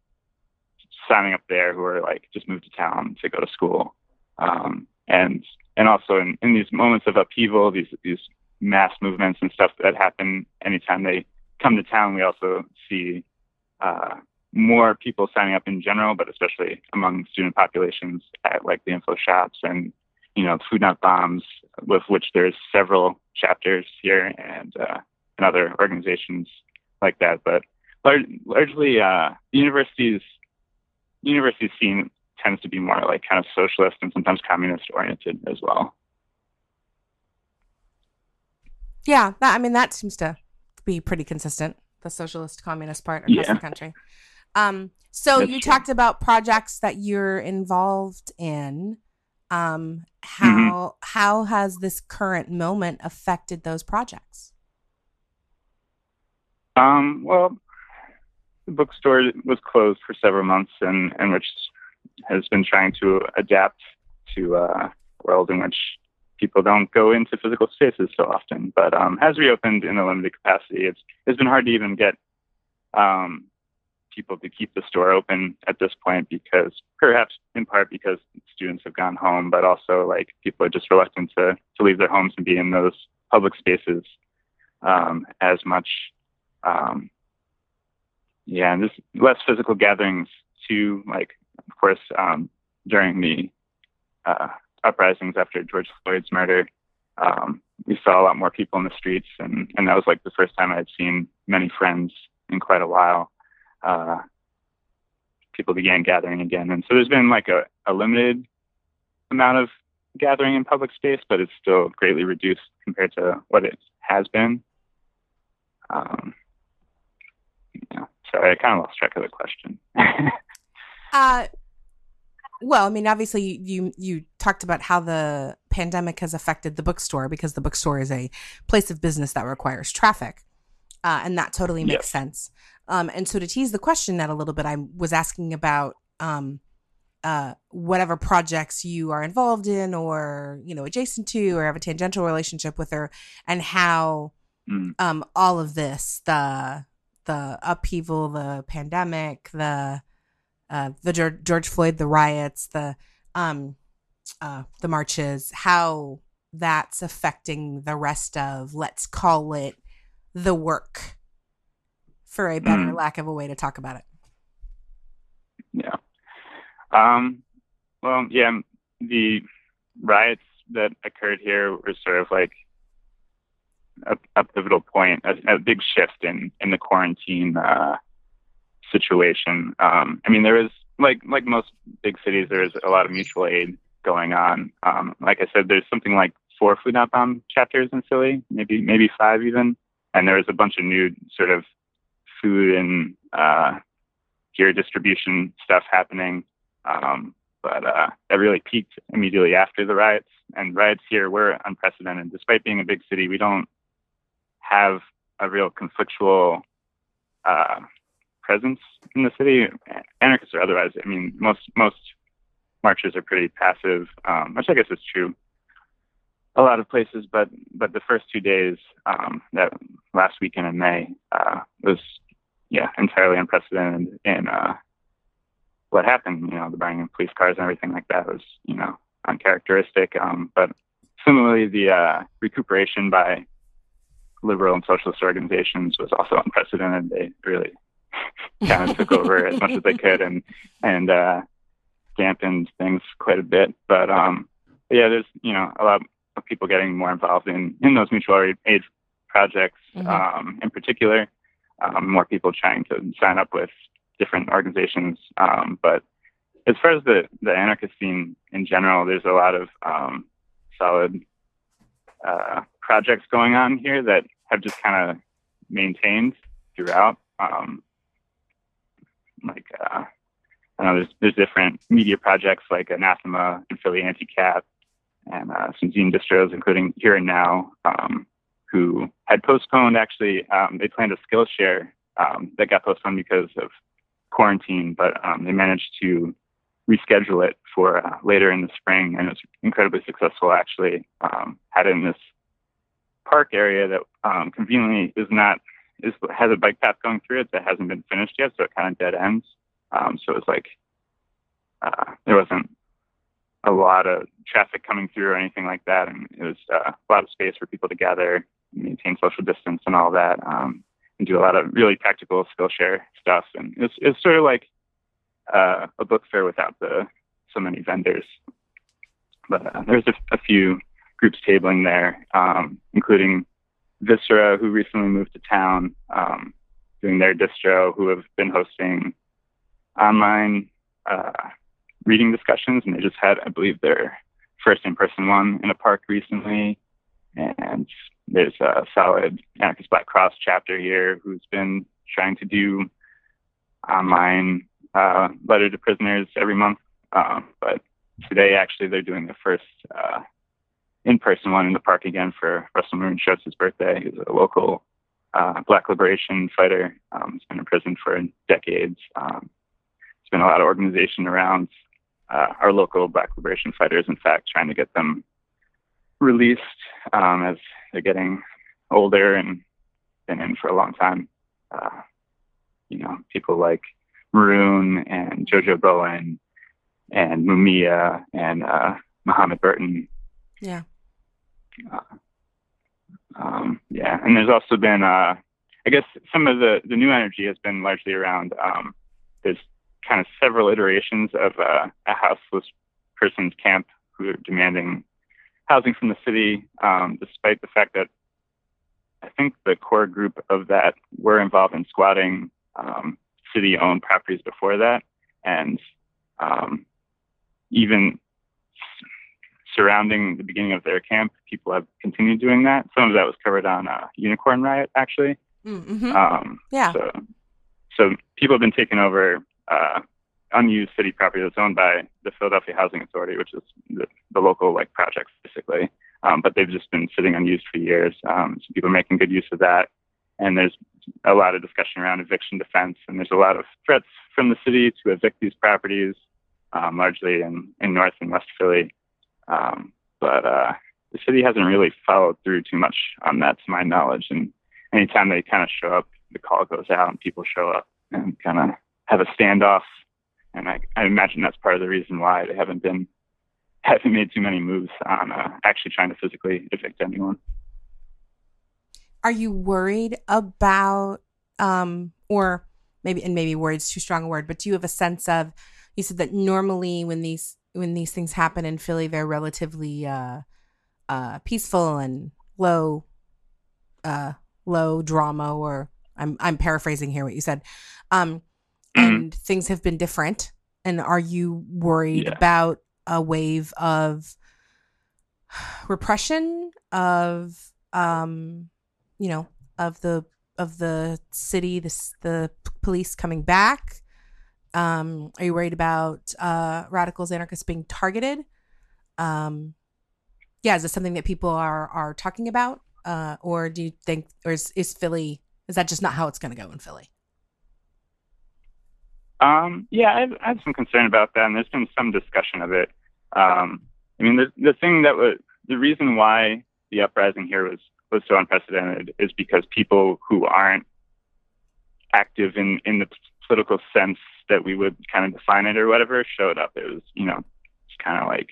signing up there who are like just moved to town to go to school. Um, and and also in, in these moments of upheaval, these these mass movements and stuff that happen anytime they come to town, we also see uh, more people signing up in general, but especially among student populations at like the info shops and you know food not bombs, with which there's several chapters here and uh, and other organizations like that. But lar- largely, uh, the university's university scene tends to be more like kind of socialist and sometimes communist oriented as well. Yeah, that, I mean that seems to be pretty consistent. The socialist communist part across yeah. the country. Um, so That's you true. talked about projects that you're involved in. Um, how mm-hmm. how has this current moment affected those projects? Um, well, the bookstore was closed for several months, and and which has been trying to adapt to a world in which people don't go into physical spaces so often, but um, has reopened in a limited capacity. It's it's been hard to even get um, people to keep the store open at this point because perhaps in part because students have gone home, but also like people are just reluctant to to leave their homes and be in those public spaces um, as much. Um, yeah, and there's less physical gatherings too. Like of course um, during the uh, uprisings after George Floyd's murder, um, we saw a lot more people in the streets, and and that was like the first time I had seen many friends in quite a while uh, people began gathering again. And so there's been like a, a limited amount of gathering in public space, but it's still greatly reduced compared to what it has been. Um, yeah, sorry, I kind of lost track of the question. *laughs* uh, well, I mean, obviously, you you talked about how the pandemic has affected the bookstore because the bookstore is a place of business that requires traffic, uh, and that totally makes yes. sense. Um, and so to tease the question that a little bit, I was asking about um, uh, whatever projects you are involved in or, you know, adjacent to or have a tangential relationship with her and how mm. um, all of this, the the upheaval, the pandemic, the uh, the George, George Floyd, the riots, the um, uh, the marches, how that's affecting the rest of, let's call it, the work for a better mm. lack of a way to talk about it. Yeah. Um, well, yeah, the riots that occurred here were sort of like a, a pivotal point, a, a, big shift in in the quarantine uh, situation. Um, I mean, there is like like most big cities, there is a lot of mutual aid going on. Um, like I said, there's something like four Food Not Bomb chapters in Philly, maybe maybe five even, and there's a bunch of new sort of food and uh, gear distribution stuff happening. Um, but uh, that really peaked immediately after the riots. And riots here were unprecedented. Despite being a big city, we don't have a real conflictual uh, presence in the city, anarchists or otherwise. I mean, most most marches are pretty passive, um, which I guess is true a lot of places. But but the first two days, um, that last weekend in May, uh, was yeah, entirely unprecedented in uh, what happened. You know, the burning of police cars and everything like that was, you know, uncharacteristic. Um, but similarly, the uh, recuperation by liberal and socialist organizations was also unprecedented. They really *laughs* kind of took over as much as they could and and uh, dampened things quite a bit. But um, yeah, there's you know a lot of people getting more involved in in those mutual aid projects mm-hmm. um, in particular um, more people trying to sign up with different organizations. Um, but as far as the, the anarchist scene in general, there's a lot of um, solid uh, projects going on here that have just kind of maintained throughout. Um, like, uh, I know there's, there's different media projects like Anathema and Philly Anti-Cap and uh, some zine distros, including Here and Now, um, who had postponed actually, um, they planned a Skillshare um, that got postponed because of quarantine, but um, they managed to reschedule it for uh, later in the spring, and it was incredibly successful. Actually, um, had it in this park area that um, conveniently is not is has a bike path going through it that hasn't been finished yet, so it kind of dead ends. Um, so it was like uh, there wasn't a lot of traffic coming through or anything like that, and it was uh, a lot of space for people to gather, maintain social distance, and all that, um, and do a lot of really practical Skillshare stuff. And it's it's sort of like uh, a book fair without the so many vendors. But uh, there's a, a, few groups tabling there, um, including Viscera, who recently moved to town, um, doing their distro, who have been hosting online uh, reading discussions, and they just had, I believe, their first in-person one in a park recently. And there's a solid Anarchist Black Cross chapter here who's been trying to do online uh, letter to prisoners every month. Um, but today, actually, they're doing the first uh, in-person one in the park again for Russell Maroon Shoatz's birthday. He's a local uh, Black liberation fighter. Um, he's been in prison for decades. Um, there's been a lot of organization around uh, our local Black liberation fighters. In fact, trying to get them released um, as they're getting older and been in for a long time. Uh, you know, people like Maroon and Jojo Bowen and Mumia and uh, Muhammad Burton. Yeah. Uh, um, yeah, and there's also been, uh, I guess, some of the the new energy has been largely around. Um, there's kind of several iterations of uh, a houseless person's camp who are demanding housing from the city, um, despite the fact that I think the core group of that were involved in squatting um, city-owned properties before that, and um, even surrounding the beginning of their camp, people have continued doing that. Some of that was covered on uh, Unicorn Riot, actually. Mm-hmm. Um, yeah. So, so people have been taking over uh, unused city property that's owned by the Philadelphia Housing Authority, which is the, the local like projects basically. Um, but they've just been sitting unused for years. Um, so people are making good use of that. And there's a lot of discussion around eviction defense, and there's a lot of threats from the city to evict these properties, um, largely in, in North and West Philly. Um, but uh, the city hasn't really followed through too much on that, to my knowledge. And anytime they kind of show up, the call goes out, and people show up and kind of have a standoff. And I, I imagine that's part of the reason why they haven't been *laughs* haven't made too many moves on uh, actually trying to physically evict anyone. Are you worried about, um, or maybe, and maybe worried's too strong a word, but do you have a sense of? You said that normally when these when these things happen in Philly, they're relatively uh, uh, peaceful and low, uh, low drama. Or I'm I'm paraphrasing here what you said, um, mm-hmm. and things have been different. And are you worried yeah. about a wave of repression of um, you know of the of the city, the the police coming back? Um, are you worried about uh, radicals, anarchists being targeted? Um, yeah, is this something that people are are talking about, uh, or do you think, or is, is Philly? Is that just not how it's going to go in Philly? Um, yeah, I have, I have, some concern about that, and there's been some discussion of it. Um, I mean, the the thing that was the reason why the uprising here was was so unprecedented is because people who aren't active in in the political sense that we would kind of define it or whatever showed up. It was, you know, it's kind of like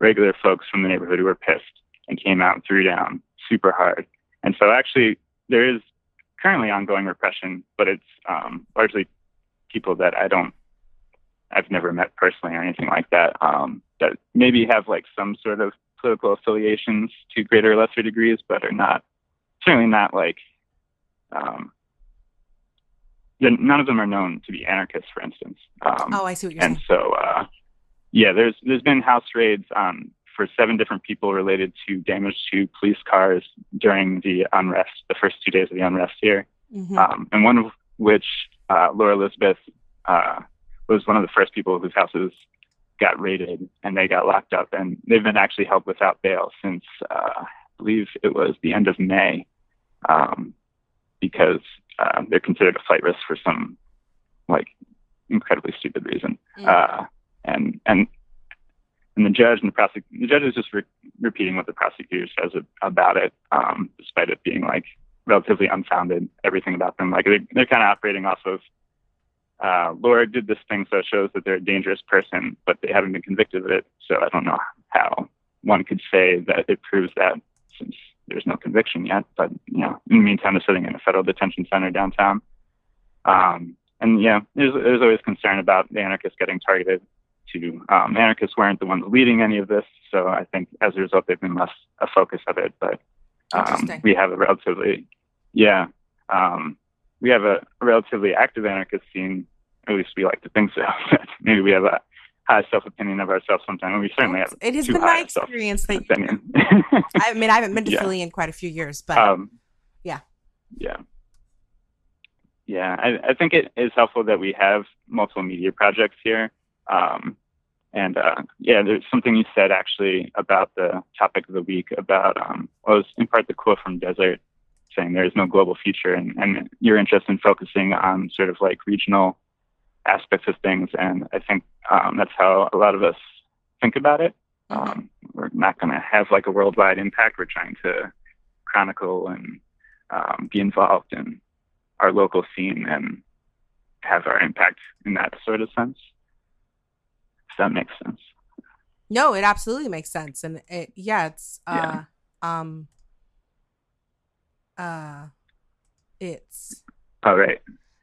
regular folks from the neighborhood who were pissed and came out and threw down super hard. And so actually there is currently ongoing repression, but it's um, largely people that I don't, I've never met personally or anything like that, um, that maybe have like some sort of political affiliations to greater or lesser degrees, but are not, certainly not like um, none of them are known to be anarchists, for instance. Um, oh, I see what you're and saying. And so, uh, yeah, there's there's been house raids um, for seven different people related to damage to police cars during the unrest, the first two days of the unrest here, mm-hmm. um, and one of which uh, Laura Elizabeth uh, was one of the first people whose houses got raided and they got locked up, and they've been actually held without bail since uh, I believe it was the end of May, um, because uh, they're considered a flight risk for some like incredibly stupid reason. Mm. Uh, and and and the judge and the prosecutor, the judge is just re- repeating what the prosecutor says about it, um, despite it being like relatively unfounded. Everything about them, like they're, they're kind of operating off of. Uh, Laura did this thing, so it shows that they're a dangerous person, but they haven't been convicted of it. So I don't know how one could say that it proves that since there's no conviction yet. But you know, in the meantime, they're sitting in a federal detention center downtown. Um, and yeah, there's, there's always concern about the anarchists getting targeted. To um, anarchists weren't the ones leading any of this, so I think as a result they've been less a focus of it. But um, we have a relatively, yeah, um, we have a, a relatively active anarchist scene. At least we like to think so. *laughs* Maybe we have a high self opinion of ourselves sometimes. And we certainly have. It has been my experience that. *laughs* I mean, I haven't been to yeah. Philly in quite a few years, but um, yeah, yeah, yeah. I, I, think it is helpful that we have multiple media projects here. Um, and uh, yeah, there's something you said actually about the topic of the week about um, well, was in part the quote from Desert saying there is no global future, and, and your interest in focusing on sort of like regional aspects of things. And I think um, that's how a lot of us think about it. Mm-hmm. Um, we're not going to have like a worldwide impact. We're trying to chronicle and um, be involved in our local scene and have our impact in that sort of sense. If that makes sense. No, it absolutely makes sense, and it yeah, it's uh, yeah. um, uh, it's. All right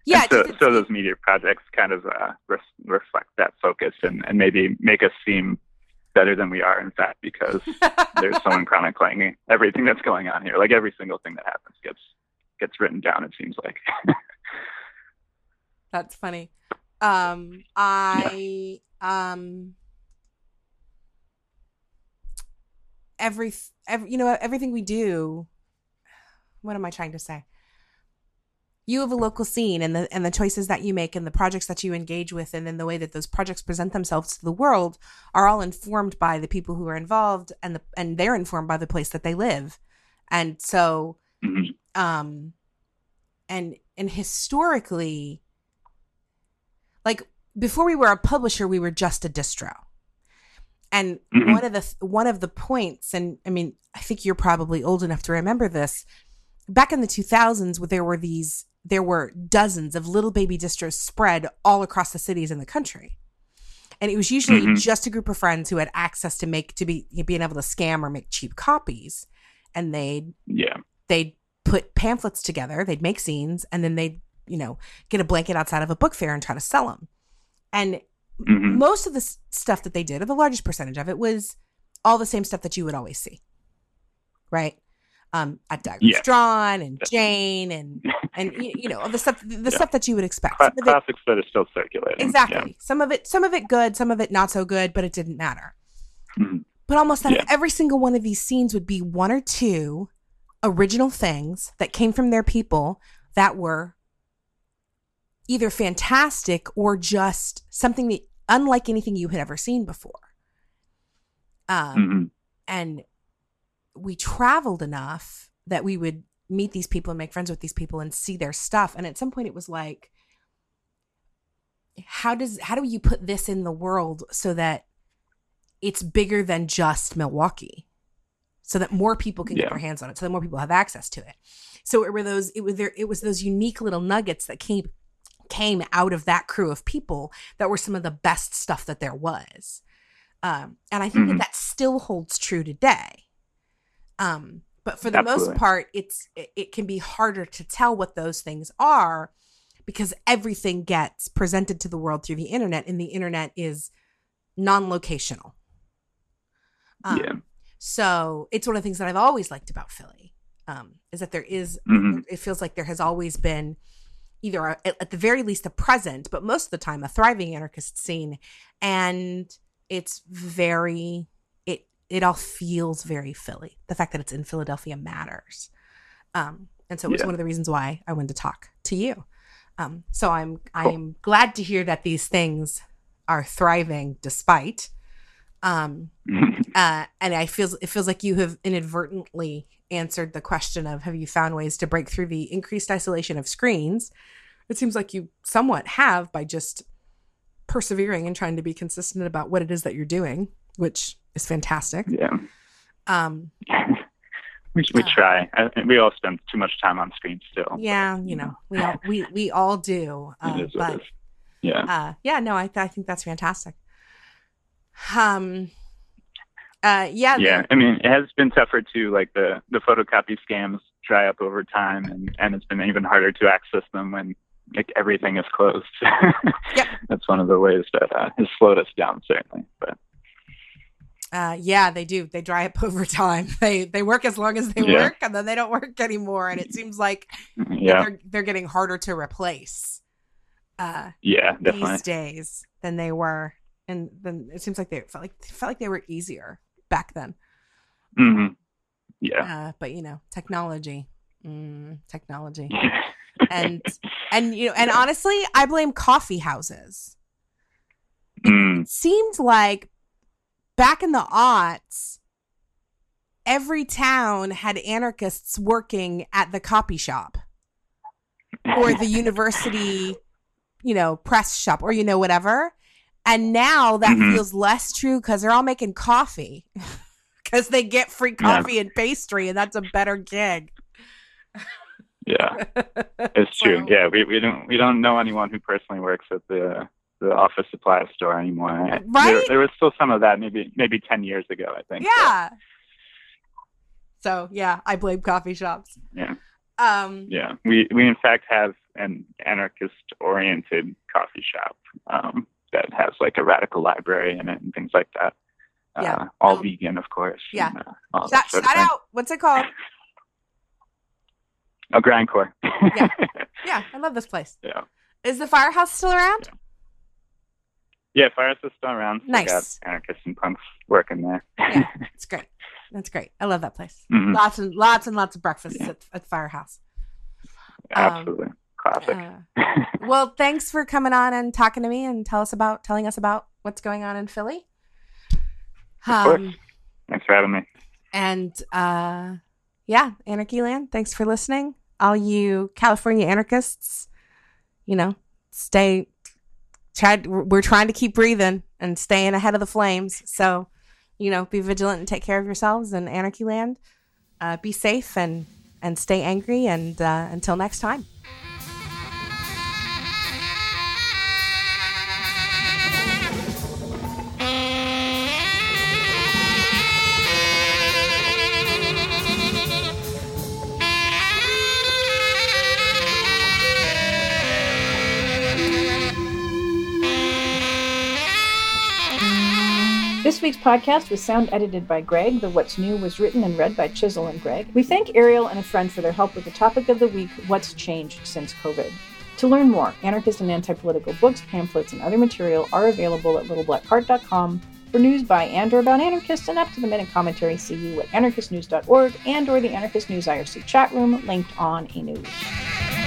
yeah. so, so those media projects kind of uh, re- reflect that focus and, and maybe make us seem better than we are, in fact, because *laughs* there's someone chronicling everything that's going on here. Like every single thing that happens gets gets written down. It seems like. *laughs* that's funny. Um, I yeah. um. Every, every, you know, everything we do. What am I trying to say? You have a local scene and the and the choices that you make and the projects that you engage with and then the way that those projects present themselves to the world are all informed by the people who are involved and the and they're informed by the place that they live and so mm-hmm. um and and historically like before we were a publisher we were just a distro and mm-hmm. one of the one of the points and i mean i think you're probably old enough to remember this back in the 2000s there were these there were dozens of little baby distros spread all across the cities in the country. And it was usually mm-hmm. just a group of friends who had access to make to be being able to scam or make cheap copies. And they'd yeah. They'd put pamphlets together, they'd make scenes, and then they'd, you know, get a blanket outside of a book fair and try to sell them. And mm-hmm. most of the stuff that they did, or the largest percentage of it, was all the same stuff that you would always see. Right? Um, at Dagger yeah. Strawn and Jane and and you know the stuff the yeah. stuff that you would expect. Cla- classics that are still circulating. Exactly. Yeah. Some of it some of it good, some of it not so good, but it didn't matter. Mm-hmm. But almost out of every single one of these scenes would be one or two original things that came from their people that were either fantastic or just something that unlike anything you had ever seen before. Um, mm-hmm. and we traveled enough that we would meet these people and make friends with these people and see their stuff. And at some point, it was like, how does how do you put this in the world so that it's bigger than just Milwaukee, so that more people can yeah. get their hands on it, so that more people have access to it. So it were those it was there it was those unique little nuggets that came came out of that crew of people that were some of the best stuff that there was. Um, and I think mm-hmm. that that still holds true today. Um, but for the Absolutely. most part, it's it, can be harder to tell what those things are because everything gets presented to the world through the internet, and the internet is non-locational. Um, yeah. So it's one of the things that I've always liked about Philly um, is that there is, mm-hmm. it feels like there has always been either a, at the very least a present, but most of the time a thriving anarchist scene, and it's very it all feels very Philly. The fact that it's in Philadelphia matters. Um, and so it was yeah. one of the reasons why I wanted to talk to you. Um, so I'm cool. I'm glad to hear that these things are thriving despite. Um, *laughs* uh, and I feel it feels like you have inadvertently answered the question of have you found ways to break through the increased isolation of screens? It seems like you somewhat have by just persevering and trying to be consistent about what it is that you're doing, which is fantastic. Yeah. Um, *laughs* we we Uh, try. I, think we all spend too much time on screen still. yeah, you know, we all we we all do. *laughs* Uh, is what it but. Yeah. uh, yeah, no, I th- I think that's fantastic. Um, uh, yeah, yeah. I mean, it has been tougher too. Like the the photocopy scams dry up over time, and and it's been even harder to access them when like everything is closed. *laughs* Yep. That's one of the ways that uh, has slowed us down, certainly. But Uh, yeah, they do. They dry up *laughs* over time. They they work as long as they Yeah. work, and then they don't work anymore. And it seems like yeah, they're they're getting harder to replace uh, yeah, definitely. these days than they were, and then it seems like they felt like felt like they were easier back then. hmm Yeah. Uh, but you know, technology, mm, technology, *laughs* and and you know, and honestly, I blame coffee houses. Mm, It seemed like back in the aughts, every town had anarchists working at the copy shop or the university, you know, press shop or, you know, whatever. And now that Mhm. feels less true because they're all making coffee *laughs* because they get free Yeah. coffee and pastry, and that's a better gig. yeah, *laughs* it's true. Yeah, we, we don't we don't know anyone who personally works at the the office supply store anymore. I- There, Right? there was still some of that maybe maybe ten years ago. I think. but- Yeah. So yeah, I blame coffee shops. Yeah. Um. Yeah, we we in fact have an anarchist-oriented coffee shop um, that has like a radical library in it and things like that. Yeah. Uh, all Um, vegan, of course. yeah. and, uh, that sort shout out. What's it called? A grindcore. Yeah. *laughs* Yeah, I love this place. yeah. Is the firehouse still around? Yeah, Firehouse is still around. Nice. got anarchists and punks working there. Yeah. *laughs* It's great. That's great. I love that place. Mhm. Lots and lots and lots of breakfasts Yeah. at, at Firehouse. Um, Absolutely. Classic. Uh, well, thanks for coming on and talking to me and tell us about telling us about what's going on in Philly. Of course. Um, Thanks for having me. and uh, yeah, Anarchy Land. Thanks for listening, all you California anarchists. You know, stay. Try. We're trying to keep breathing and staying ahead of the flames. So, you know, be vigilant and take care of yourselves in Anarchy Land. Uh, be safe and and stay angry. And uh, until next time. Week's podcast was sound edited by Greg. The What's New was written and read by Chisel and Greg. We thank Ariel and a friend for their help with the topic of the week What's Changed Since COVID. To learn more, anarchist and anti political books, pamphlets, and other material are available at littleblackcart.com. For news by and or about anarchists and up to the minute commentary, see you at anarchistnews.org and or the Anarchist News IRC chat room linked on anews.